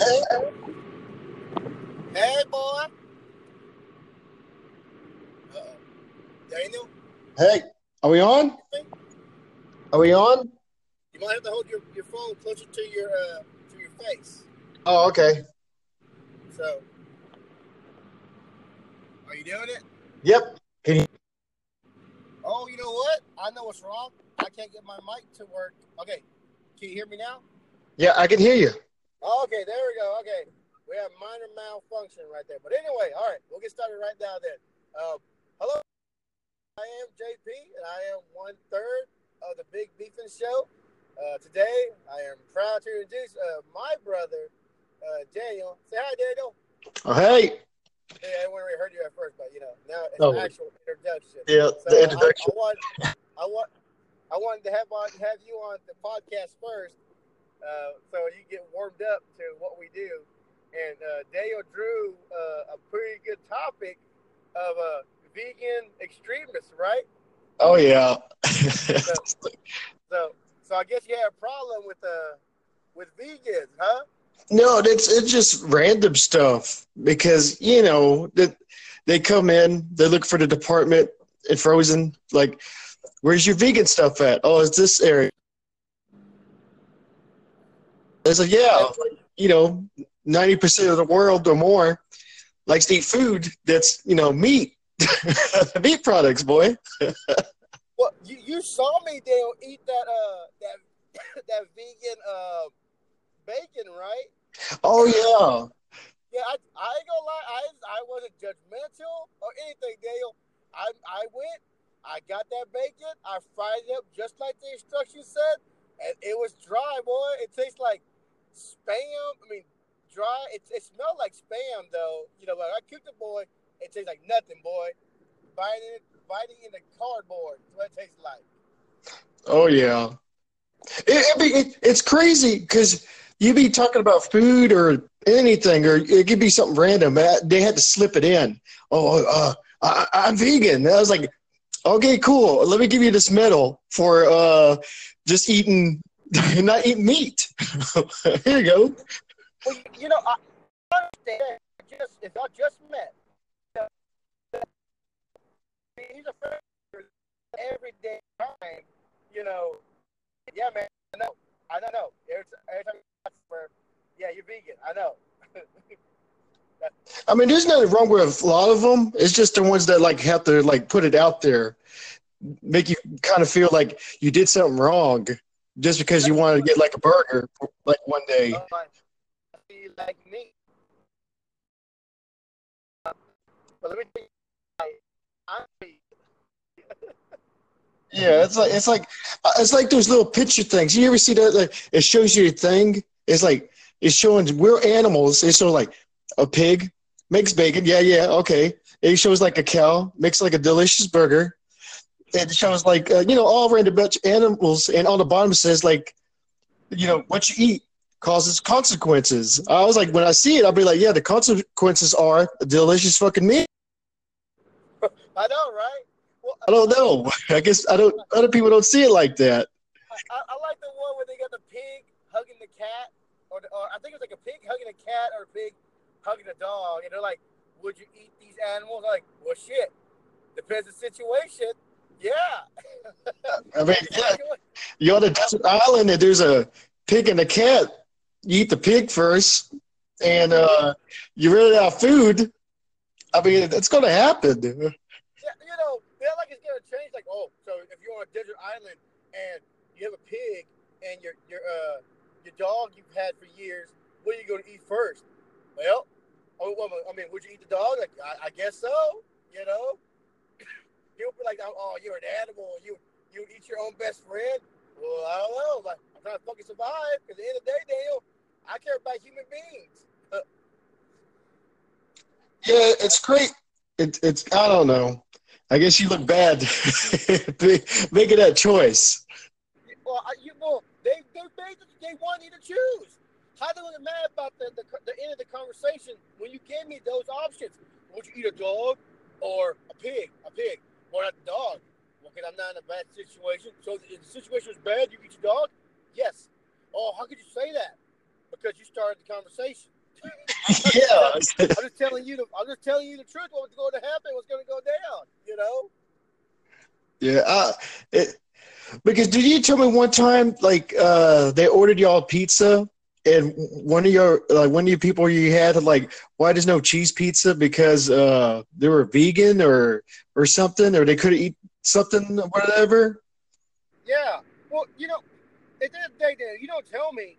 Hey, boy. Uh-oh. Daniel, Hey, are we on? Are we on? you might have to hold your, your phone closer to your uh, to your face. Oh, okay. So, are you doing it? Yep. Can you? Oh, you know what? I know what's wrong. I can't get my mic to work. Okay, can you hear me now? Yeah, I can hear you. Okay, there we go. Okay, we have minor malfunction right there. But anyway, all right, we'll get started right now then. Um, hello, I am JP, and I am one third of the Big Beefing Show. Uh, today, I am proud to introduce uh, my brother, uh, Daniel. Say hi, Daniel. Oh, hey. Yeah, I already heard you at first, but you know now it's Oh. an actual introduction. Yeah, So the I- introduction. I, want, I want, I wanted to have on have you on the podcast first, uh, so you get warmed up to what we do. And uh, Daniel drew uh, a pretty good topic of uh, vegan extremists, right? Oh, yeah. So, so I guess you had a problem with uh, with vegans, huh? no, it's it's just random stuff because you know that they come in, they look for the department at Frozen, like, where's your vegan stuff at? Oh, it's this area. It's like, yeah, you know, ninety percent of the world or more likes to eat food that's you know meat, meat products, boy. Well, you, you saw me, Dale, eat that uh that that vegan uh bacon, right? Oh yeah. Yeah, I, I ain't gonna lie, I I wasn't judgmental or anything, Dale. I I went, I got that bacon, I fried it up just like the instructions said, and it was dry, boy. It tastes like spam. I mean, dry. It, it smelled like spam though. You know, like I cooked it, boy. It tastes like nothing, boy. Biting it, biting in the cardboard. That's what it tastes like. Oh yeah. It, it, it, it's crazy because you be talking about food or anything, or it could be something random. They had to slip it in. Oh, uh, I, I'm vegan. I was like, okay, cool. Let me give you this medal for uh, just eating, not eating meat. Here you go. Well, you know, I understand. Just if I just met, he's a friend every day time. You know, yeah, man. I know. I don't know. Every, every time ask for, yeah, you're vegan. I know. I mean, there's nothing wrong with a lot of them. It's just the ones that like have to like put it out there, make you kind of feel like you did something wrong, just because you wanted to get like a burger like one day. Like me. But let me tell you, I'm. Yeah, it's like it's like uh, it's like those little picture things. You ever see that? Like, it shows you a thing. It's like it's showing we're animals. It's so like a pig makes bacon. Yeah, yeah, okay. It shows like a cow makes like a delicious burger. It shows like uh, you know all random bunch of animals, and on the bottom says like, you know, what you eat causes consequences. I was like, when I see it, I'll be like, yeah, the consequences are delicious fucking meat. I know, right? Well, I don't know. I guess I don't. Other people don't see it like that. I, I like the one where they got the pig hugging the cat, or, the, or I think it's like a pig hugging a cat or a pig hugging a dog, and they're like, "Would you eat these animals?" I'm like, well, shit, depends the situation. Yeah. I mean, yeah, you're on a desert island and there's a pig and a cat. You eat the pig first, and uh, you run out of food. I mean, it's going to happen. Yeah, you know, they're like it's gonna change. Like, oh, so if you're on a desert island and you have a pig and your your uh your dog you've had for years, what are you gonna eat first? Well, oh, well, I mean, would you eat the dog? Like, I, I guess so. You know, people be like, oh, you're an animal. You you eat your own best friend. Well, I don't know. Like, I'm trying to fucking survive. Because at the end of the day, Daniel, I care about human beings. Yeah, it's great. It, it's I don't know. I guess you look bad making that choice. Well, I, you well, they they they want you to choose. How they gonna mad about the, the the end of the conversation when you gave me those options? Would you eat a dog or a pig? A pig. Well, not the dog. Well, because I'm not in a bad situation. So if the situation was bad, you eat your dog? Yes. Oh, how could you say that? because you started the conversation. yeah. I'm just telling you. The, I'm just telling you the truth. What's going to happen? What's going to go down? You know. Yeah. Uh, it, because did you tell me one time like uh, they ordered y'all pizza and one of your like one of your people you had like why there's no cheese pizza because uh, they were vegan or or something or they couldn't eat something whatever. Yeah. Well, you know, at the end of the day, you don't tell me.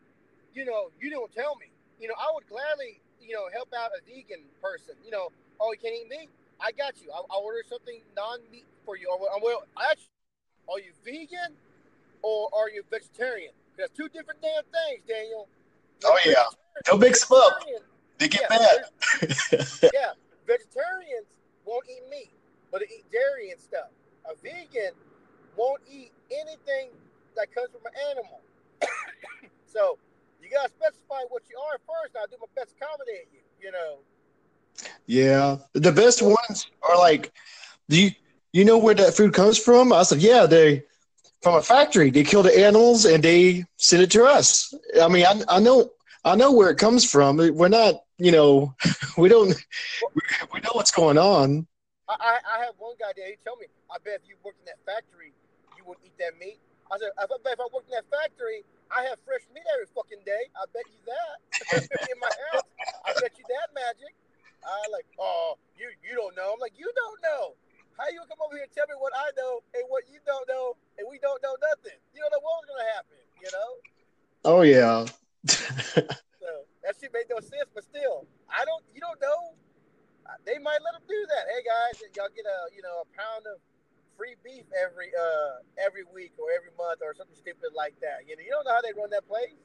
You know, you don't tell me. You know, I would gladly, you know, help out a vegan person. You know, oh, you can't eat meat. I got you. I'll, I'll order something non-meat for you. Or, well, actually, are you vegan or are you vegetarian? That's two different damn things, Daniel. Oh yeah, don't mix them up. They get yeah, mad. yeah, vegetarians won't eat meat, but they eat dairy and stuff. A vegan won't eat anything that comes from an animal. so you gotta specify what you are first. I'll do my best to accommodate you. You know. Yeah, the best ones are like, do you you know where that food comes from? I said, yeah, they from a factory. They kill the animals and they send it to us. I mean, I, I know I know where it comes from. We're not, you know, we don't we, know what's going on. I, I have one guy there. He told me, I bet if you worked in that factory, you wouldn't eat that meat. I said, I bet if I worked in that factory, I have fresh meat every fucking day. I bet you that in my house. I bet you that magic. I like, oh, you you don't know. I'm like, you don't know. How you come over here and tell me what I know and what you don't know, and we don't know nothing? You don't know what was gonna happen. You know? Oh yeah. so that shit made no sense, but still, I don't. You don't know. They might let them do that. Hey guys, y'all get a you know a pound of free beef every uh every week or every month or something stupid like that. You know, you don't know how they run that place.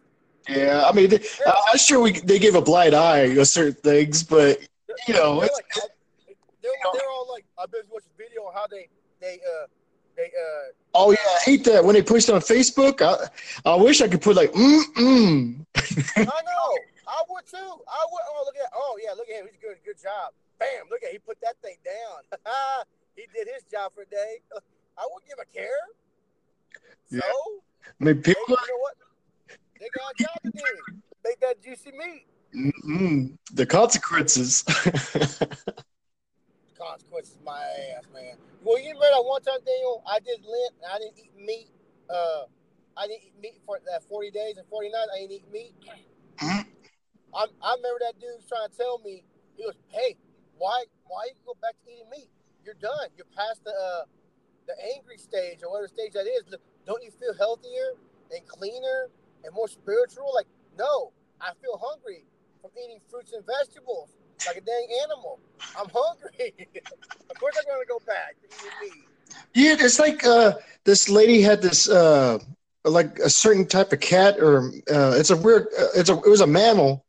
Yeah, I mean, I'm sure we they give a blind eye to certain things, but you know, like, they're, they're all like, I've been watching video on how they they uh they uh. Oh yeah, I hate that when they post on Facebook. I I wish I could put like mm mm. I know. I would too. I would. Oh look at. Oh yeah, look at him. He's good. Good job. Bam. Look at. He put that thing down. he did his job for a day. I wouldn't give a care. Yeah. So. I mean, people. They, you know what? They got a job to do. Make that juicy meat. Mm-mm. The consequences. consequences, my ass, man. Well, you remember that one time, Daniel? I did Lent. I didn't eat meat. Uh, I didn't eat meat for that forty days and forty nights. I didn't eat meat. Mm-hmm. I, I remember that dude was trying to tell me. He was, "Hey, why why you go back to eating meat? You're done. You're past the uh, the angry stage or whatever stage that is. Don't you feel healthier and cleaner and more spiritual? Like, no, I feel hungry from eating fruits and vegetables like a dang animal. I'm hungry. of course, I'm to go back. Yeah, it's like uh, this lady had this uh, like a certain type of cat, or uh, it's a weird. Uh, it's a it was a mammal,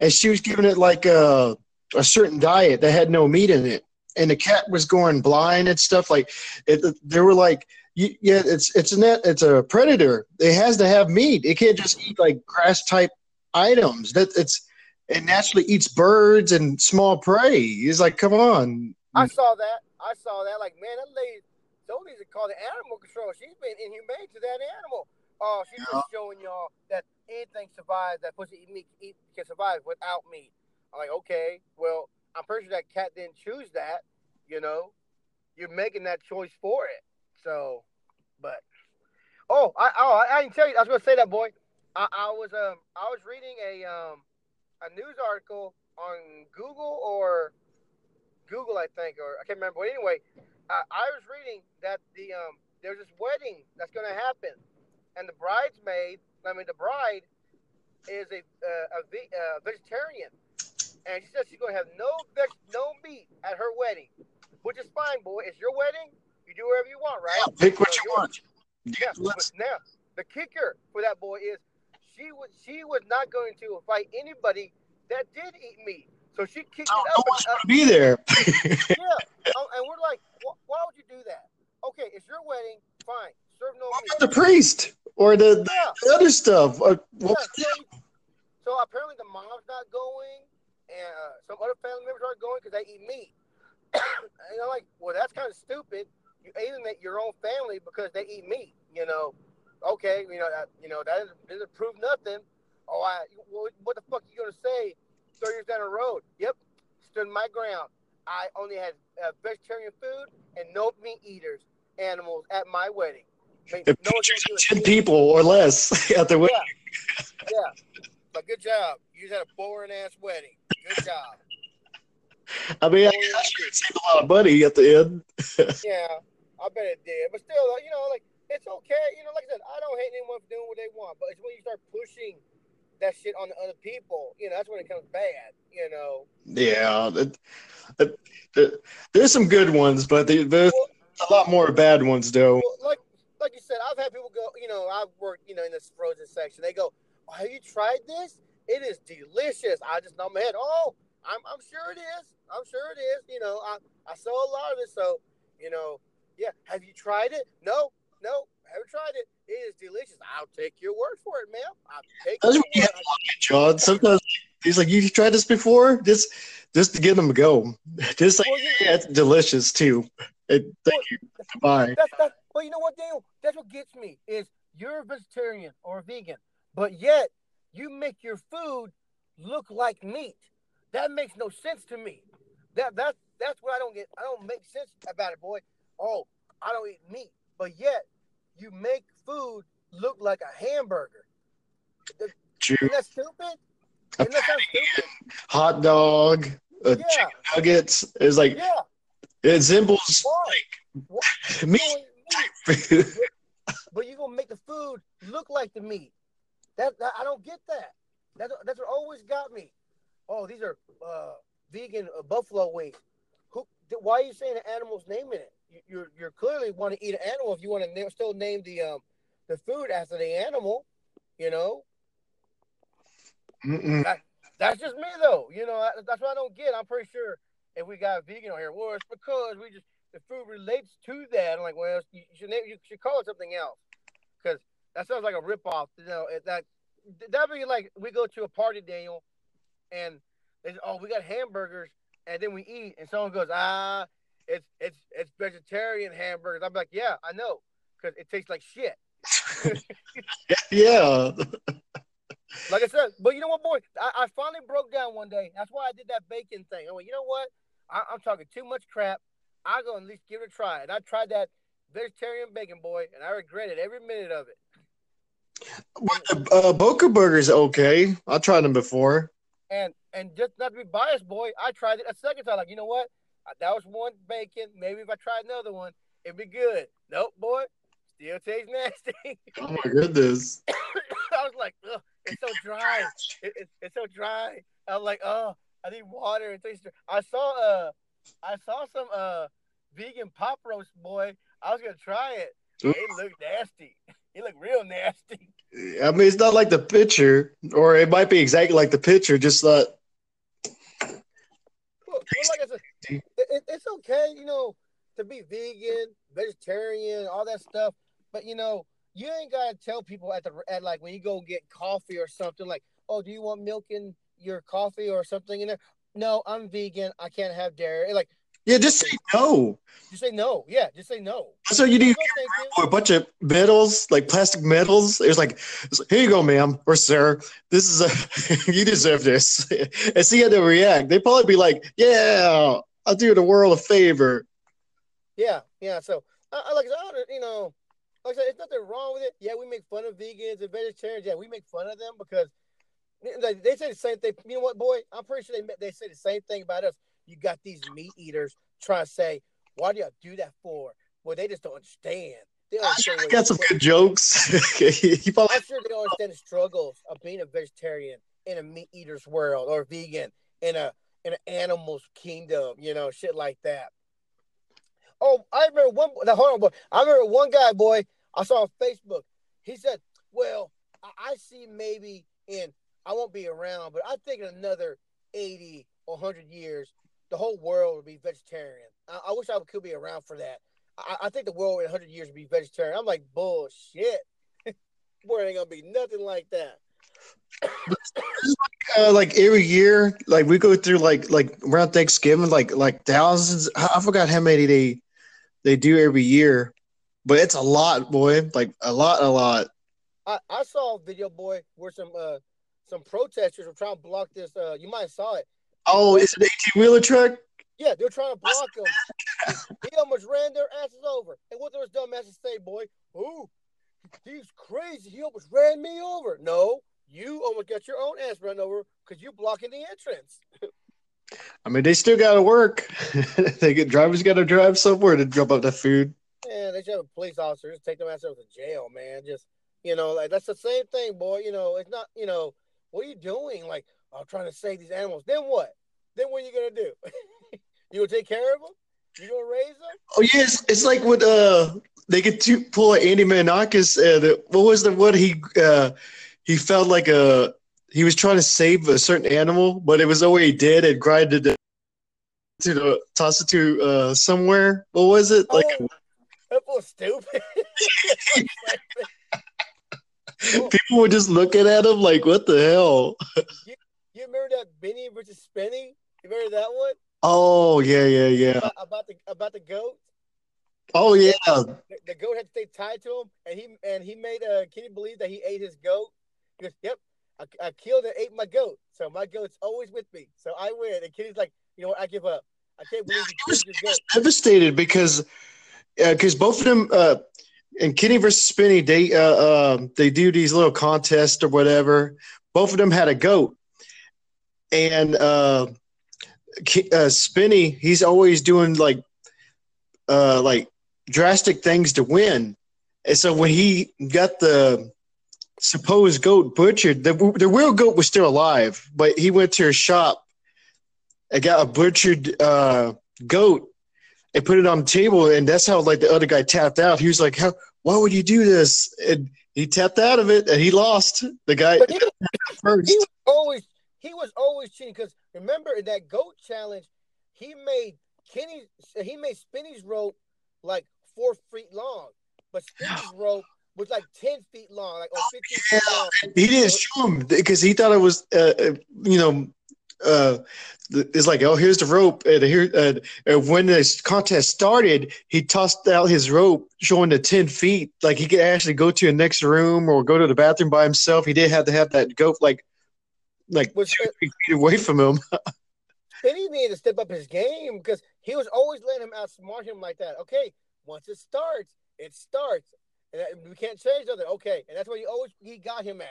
and she was giving it like a uh, a certain diet that had no meat in it, and the cat was going blind and stuff. Like it, they were like. Yeah, it's it's a net, it's a predator. It has to have meat. It can't just eat like grass type items. That it's it naturally eats birds and small prey. He's like, come on. I saw that. I saw that. Like, man, that lady, those need to call the animal control. She's been inhumane to that animal. Oh, she's yeah. just showing y'all that anything survives that pussy meat eat, can survive without meat. I'm like, okay, well, I'm pretty sure that cat didn't choose that. You know, you're making that choice for it. So, but oh, I oh I, I didn't tell you. I was gonna say that, boy. I, I was um I was reading a um a news article on Google or Google, I think, or I can't remember. But anyway, I, I was reading that the um, there's this wedding that's going to happen, and the bridesmaid, I mean the bride, is a uh, a, uh, vegetarian, and she says she's going to have no veg, no meat at her wedding, which is fine, boy. It's your wedding. You do whatever you want, right? Yeah, pick what so you want. Yeah. Now the kicker for that boy is she was she was not going to fight anybody that did eat meat. So she kicked no, it up. No one's going to be there. yeah, um, and we're like, why would you do that? Okay, it's your wedding. Fine, serve no meat. The priest or the, yeah. the other stuff. Uh, yeah, so, so, apparently the mom's not going, and uh, some other family members aren't going because they eat meat. and I'm like, well, that's kind of stupid. You alienate your own family because they eat meat. You know, okay, you know that you know that doesn't, prove nothing. Oh, I what, what the fuck are you gonna say? Thirty years down the road. Yep, stood my ground. I only had uh, vegetarian food and no meat eaters animals at my wedding. I mean, no one's pictures gonna of ten people or less at the wedding. Yeah, yeah. But good job. You just had a boring ass wedding. Good job. I mean, I Boring guess you saved a lot of money at the end. Yeah, I bet it did. But still, you know, like it's okay. You know, like I said, I don't hate anyone for doing what they want, but it's when you start pushing that shit on the other people, you know, that's when it comes bad. You know. Yeah, there's some good ones, but there's Well, a lot more bad ones, though. well, like like you said, I've had people go. You know, I've worked. You know, in this frozen section, they go, oh, "Have you tried this? It is delicious." I just nod my head. Oh, I'm I'm sure it is. I'm sure it is. You know, I I saw a lot of it, so you know, yeah. Have you tried it? No, no, I haven't tried it. It is delicious. I'll take your word for it, ma'am. I'll take That's your word. John. Sometimes he's like, "You tried this before?" Just, just to get them to go. Just like, Well, you- yeah, it's delicious too. And thank you. Bye. That's that's. Well, you know what, Daniel? That's what gets me is you're a vegetarian or a vegan, but yet you make your food look like meat. That makes no sense to me. That that's that's what I don't get. I don't make sense about it, boy. Oh, I don't eat meat, but yet you make food look like a hamburger. True. Isn't that stupid? Isn't that stupid? Hot dog, uh, Yeah, chicken nuggets. It's like yeah. it resembles like meat. meat. but you're gonna make the food look like the meat. That, that I don't get that. That's that's what always got me. Oh, these are uh, vegan uh, buffalo wings. Who? Why are you saying the animal's name in it? You, you're you're clearly want to eat an animal if you want to na- still name the um the food after the animal. You know, Mm-mm. that's just me though. You know, I- that's what I don't get. I'm pretty sure if we got a vegan on here, well, it's because we just the food relates to that. I'm like, well, you should name, you should call it something else because that sounds like a ripoff. You know, it, that that'd be like we go to a party, Daniel, and they say, oh, we got hamburgers, and then we eat, and someone goes, ah, it's it's it's vegetarian hamburgers. I'm like, yeah, I know, because it tastes like shit. Yeah. Like I said, but you know what, boy? I, I finally broke down one day. That's why I did that bacon thing. I went, you know what? I, I'm talking too much crap. I go at least give it a try. And I tried that vegetarian bacon, boy, and I regretted every minute of it. But, Uh, Boca Burger's okay. I tried them before. And and just not to be biased, boy, I tried it a second time. Like, you know what? That was one bacon. Maybe if I tried another one, it'd be good. Nope, boy. Still tastes nasty. Oh my goodness. I was like, Ugh, it's so dry. It, it, it's so dry. I was like, oh, I need water and taste. I saw uh, I saw some uh, vegan pop roast boy. I was gonna try it. It looked nasty. It looked real nasty. I mean, it's not like the picture, or it might be exactly like the picture, just not. Like I said, it, it's okay, you know, to be vegan, vegetarian, all that stuff. But you know, you ain't gotta tell people at the at like when you go get coffee or something like, oh, do you want milk in your coffee or something in there? No, I'm vegan. I can't have dairy. Like, Yeah, just say no. just say no. Yeah, just say no. So you do. No, thank you. Or a bunch of medals, like plastic medals. It's like, like, here you go, ma'am or sir. This is a, you deserve this. and see how they react. They probably be like, yeah, I'll do the world a favor. Yeah, yeah. So, I, I like I you know, like I said, it's nothing wrong with it. Yeah, we make fun of vegans and vegetarians. Yeah, we make fun of them because they, they say the same thing. You know what, boy? I'm pretty sure they they say the same thing about us. You got these meat eaters trying to say, "Why do y'all do that for?" Well, they just don't understand. They don't understand they got some good jokes. you probably, I'm sure they don't understand the struggles of being a vegetarian in a meat eater's world or vegan in a in an animal's kingdom, you know, shit like that. Oh, I remember one. Now, hold on, boy. I remember one guy, boy. I saw on Facebook. He said, "Well, I, I see maybe in I won't be around, but I think in another eighty or hundred years, the whole world would be vegetarian. I, I wish I could be around for that. I, I think the world in hundred years would be vegetarian. I'm like, bullshit. Boy, ain't gonna be nothing like that. uh, like every year, like we go through like like around Thanksgiving, like like thousands. I I forgot how many they they do every year, but it's a lot, boy. Like a lot, a lot. I, I saw a video, boy, where some uh some protesters were trying to block this. Uh, you might have saw it. Oh, is it eighteen wheeler truck? Yeah, they're trying to block him. he almost ran their asses over. And what those dumbasses say, boy? Ooh, he's crazy. He almost ran me over. No, you almost got your own ass run over because you're blocking the entrance. I mean, they still got to work. they get drivers got to drive somewhere to drop off the food. Yeah, they should have a police officer just take them ass over to jail, man. Just you know, like that's the same thing, boy. You know, it's not. You know, what are you doing? Like, I'm trying to save these animals. Then what? Then what are you gonna do? you gonna take care of them? You gonna raise them? Oh yes, it's like with uh they get to pull Andy Milonakis. Uh, the, what was the what he uh he felt like a he was trying to save a certain animal, but it was already dead and grinded it to the, toss it to uh somewhere. What was it like? Oh, that was stupid. People were just looking at him like, "What the hell?" you remember that Benny versus Spenny? You remember that one? Oh yeah, yeah, yeah. About, about the about the goat. Oh yeah. The, the, goat had to stay tied to him, and he and he made uh Kenny believe that he ate his goat. He goes, "Yep, I, I killed and ate my goat, so my goat's always with me. So I win." And Kenny's like, "You know what? I give up. I can't believe you killed your goat." Devastated because because uh, both of them. Uh, and Kenny versus Spenny, they uh, uh, they do these little contests or whatever. Both of them had a goat, and uh, uh, Spenny, he's always doing like uh, like drastic things to win. And so when he got the supposed goat butchered, the the real goat was still alive, but he went to a shop and got a butchered uh, goat and put it on the table, and that's how like the other guy tapped out. He was like, "How? Why would you do this?" And he tapped out of it, and he lost. The guy he, first. He was always he was always cheating because remember in that goat challenge, he made Kenny he made Spinny's rope like four feet long, but Spenny's rope was like ten feet long, like or fifteen yeah, feet long. He didn't show him because he thought it was, uh, uh you know, uh, it's like, oh, here's the rope. And here, uh, and when this contest started, he tossed out his rope, showing the ten feet. Like he could actually go to the next room or go to the bathroom by himself. He didn't have to have that goat like, like was two feet away from him. then he needed to step up his game because he was always letting him outsmart him like that. Okay, once it starts, it starts, and we can't change nothing. Okay, and that's what he always he got him at.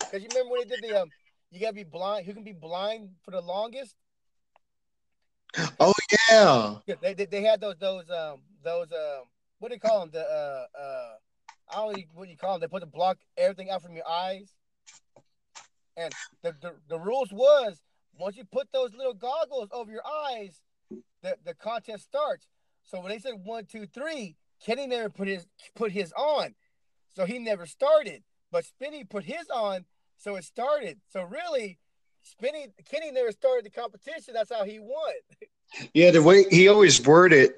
Because you remember when he did the um you gotta be blind. Who can be blind for the longest? Oh yeah. yeah they, they, they had those those um those um what do you call them the uh uh I don't know what you call them. They put the block everything out from your eyes. And the, the the rules was once you put those little goggles over your eyes, the the contest starts. So when they said one two three, Kenny never put his put his on, so he never started. But Spenny put his on, so it started. So really, Spenny Kenny never started the competition. That's how he won. Yeah, the way he always worded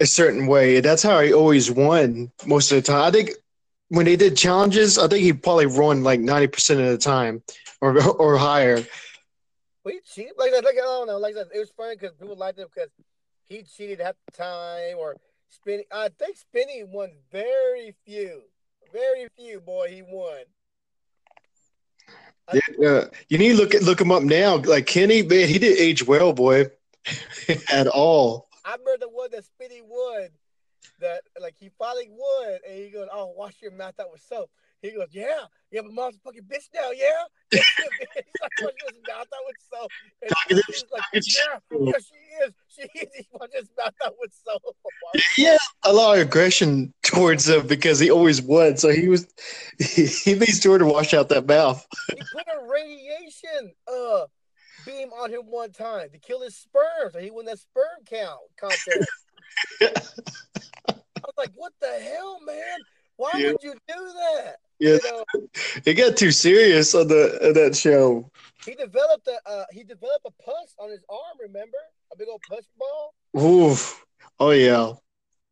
a certain way. That's how he always won most of the time. I think when they did challenges, I think he probably won like ninety percent of the time, or or higher. Well, he cheated like that. Like I don't know, like that. It was funny because people liked him because he cheated half the time, or Spenny. I think Spenny won very few, very few. Boy, he won. Yeah, uh, you need to look at look him up now. Like Kenny, man, he didn't age well, boy, at all. I remember the one that Spenny won, that like he finally would, and he goes, "Oh, wash your mouth out with soap." He goes, "Yeah, yeah, but mom's a fucking bitch now, yeah." he's like washing his mouth out with soap, and he's like, "Yeah, yeah, she is. She is. He washing his mouth out with soap." Yeah, a lot of aggression towards him because he always would. So he was he, he made sure to wash out that mouth. he put a radiation uh beam on him one time to kill his sperm, so he won that sperm count contest. I was like, "What the hell, man? Why yeah. would you do that?" Yeah, you know? it got too serious on the on that show. He developed a uh, he developed a pus on his arm. Remember, a big old pus ball. Oof! Oh yeah.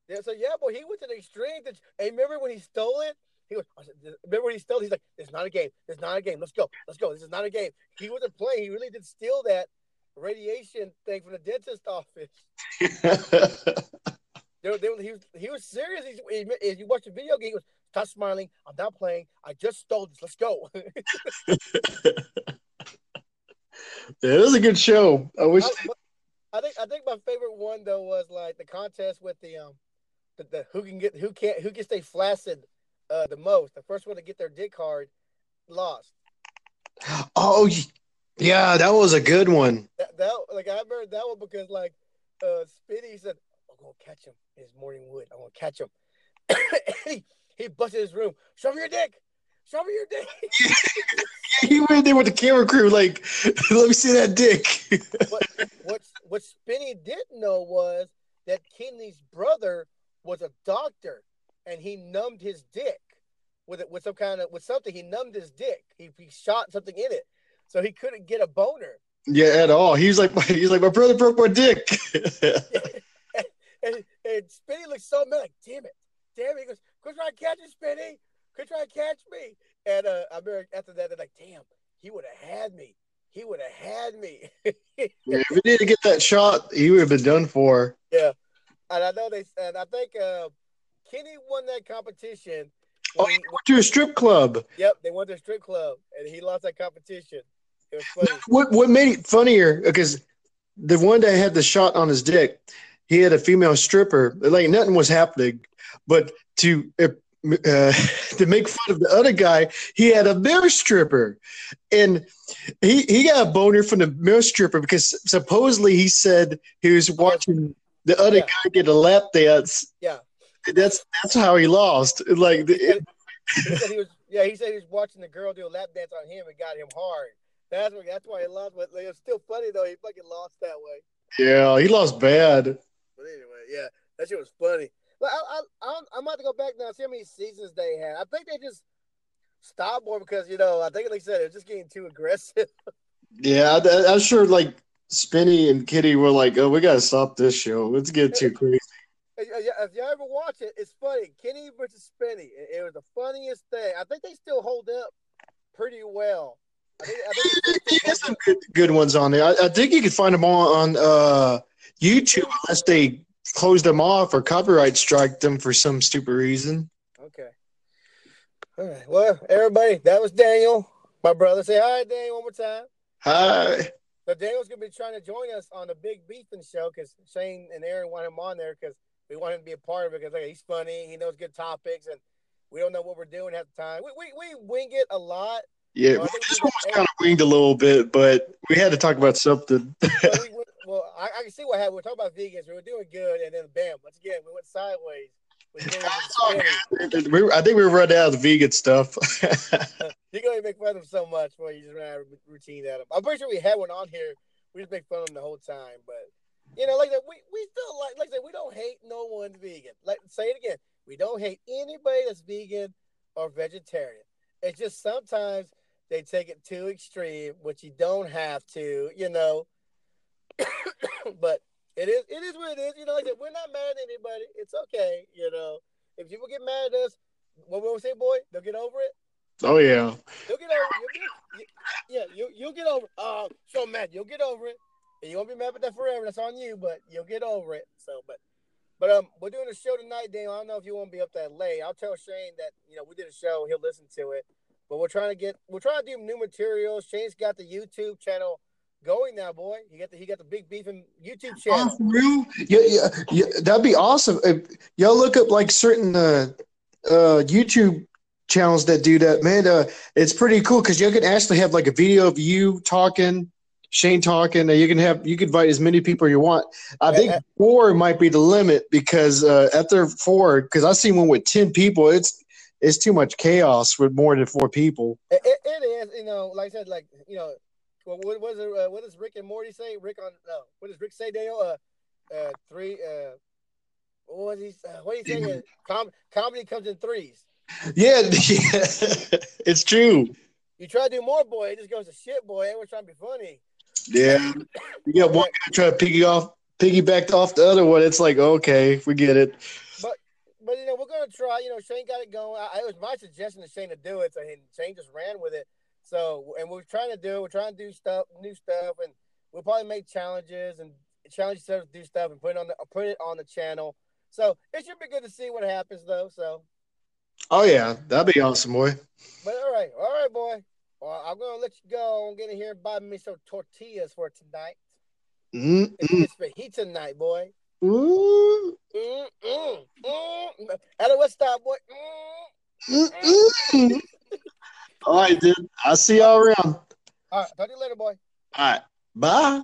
Yeah. So yeah, but he went to the extreme. To, hey, remember when he stole it? He was. Remember when he stole? It? He's like, "It's not a game. It's not a game. Let's go. Let's go. This is not a game." He wasn't playing. He really did steal that radiation thing from the dentist office. they, they, he was he was serious. He, he, you watch the video game, he was Stop smiling. I'm not playing. I just stole this. Let's go. It was a good show. I wish. I, I think I think my favorite one though was like the contest with the um the, the who can get who can't who can stay flaccid uh the most. The first one to get their dick hard lost. Oh, yeah, that was a good one. That, that like I remember that one because like uh Spenny said, gonna catch him. It's morning wood. I'm gonna catch him. he, he busted his room. Show me your dick. Show me your dick. He went there with the camera crew, like, let me see that dick. what what what Spenny didn't know was that Kenley's brother was a doctor, and he numbed his dick with it with some kind of with something. He numbed his dick. He, he shot something in it, so he couldn't get a boner. yeah, at all. He's like, he's like, my brother broke my dick. And, and, Spenny looks so mad, like, damn it, damn it. He goes, quit trying to catch me, Spenny. Quit trying to catch me. And uh, I remember after that, they're like, damn, he would have had me. He would have had me. Yeah, if he didn't get that shot, he would have been done for. Yeah. And I know they, and I think uh, Kenny won that competition. Oh, he went to a strip club. Yep, they went to a strip club and he lost that competition. It was funny. What what made it funnier? Because the one that had the shot on his dick, he had a female stripper. Like nothing was happening, but to uh, to make fun of the other guy, he had a male stripper, and he he got a boner from the male stripper because supposedly he said he was watching the other Yeah. guy get a lap dance. Yeah. That's that's how he lost. Like He the, said, he said he was yeah, he said he was watching the girl do a lap dance on him and got him hard. That's what that's why he lost. But it's still funny though. He fucking lost that way. yeah, he lost bad. But anyway, yeah, that shit was funny. But I I I'm, I'm about to go back now and see how many seasons they had. I think they just stopped more because you know I think like I said it was just getting too aggressive. Yeah, I, I'm sure like Spenny and Kitty were like, "Oh, we gotta stop this show. Let's get too crazy." If y'all ever watch it, it's funny. Kenny versus Spenny. It, was the funniest thing. I think they still hold up pretty well. I think, I think He has some good, good ones on there. I, I think you can find them all on uh, YouTube unless they closed them off or copyright strike them for some stupid reason. Okay. All right. Well, everybody, that was Daniel, my brother. Say hi, Daniel, one more time. Hi. So Daniel's gonna be trying to join us on the Big Beefing show because Shane and Aaron want him on there because we want him to be a part of it because like, he's funny, he knows good topics, and we don't know what we're doing at the time. We we, we wing it a lot. Yeah, Well, this one was kind of winged a little bit, but we had to talk about something. We, we, well I, I can see what happened. We're talking about vegans. We were doing good, and then bam, once again, we went sideways. We did It's all Spenny. good. We were- I think we were running out of vegan stuff. You're gonna make fun of him so much when you just ran out of routine at him. I'm pretty sure we had one on here. We just make fun of him the whole time, but you know, like that, we we still like like I said, we don't hate no one vegan. Like say it again, we don't hate anybody that's vegan or vegetarian. It's just sometimes they take it too extreme, which you don't have to, you know. but it is it is what it is. You know, like I said, we're not mad at anybody. It's okay, you know. If people get mad at us, what we say, boy? They'll get over it. oh yeah. You'll get over. You'll get, you, yeah, you you'll get over. Oh, so mad. You'll get over it. And you won't be mad with that forever. That's on you, but you'll get over it. So, but, but um, we're doing a show tonight, Daniel. I don't know if you want to be up that late. I'll tell Shane that you know we did a show. He'll listen to it. But we're trying to get we're trying to do new materials. Shane's got the YouTube channel going now, boy. He got the he got the big beefing YouTube Oh, channel. for real? Yeah, yeah, yeah, that'd be awesome. If y'all look up like certain uh, uh, YouTube channels that do that, man. Uh, it's pretty cool because you can actually have like a video of you talking, Shane talking, and you can have you can invite as many people you want. I think four might be the limit because uh, after four, because I seen one with ten people, it's it's too much chaos with more than four people. It, it is, you know, like I said, like you know, what what was it? Uh, what does Rick and Morty say? Rick on no, what does Rick say, Daniel? Uh, uh, three. Uh, what was he? Uh, what he say? Uh, com- comedy comes in threes. Yeah, yeah it's true. You try to do more, boy, it just goes to shit, boy. Everyone's trying to be funny. Yeah, you got one guy trying to piggy off, piggyback off the other one. It's like okay, we get it. But but you know, we're gonna try. You know, Shane got it going. I, it was my suggestion to Shane to do it, so and Shane just ran with it. So, and we're trying to do. We're trying to do stuff, new stuff, and we'll probably make challenges and challenge other to do stuff and put it on the put it on the channel. So it should be good to see what happens, though. So Oh yeah, that'd be awesome, boy. But all right, all right, boy. Well, I'm gonna let you go. I'm getting here and buy me some tortillas for tonight. Mm-mm. It's fajita night, boy. Mm, mm, mm. At a Stop, boy. Mm. Mm-mm. All right, dude. I'll see y'all around. All right, talk to you later, boy. All right. Bye.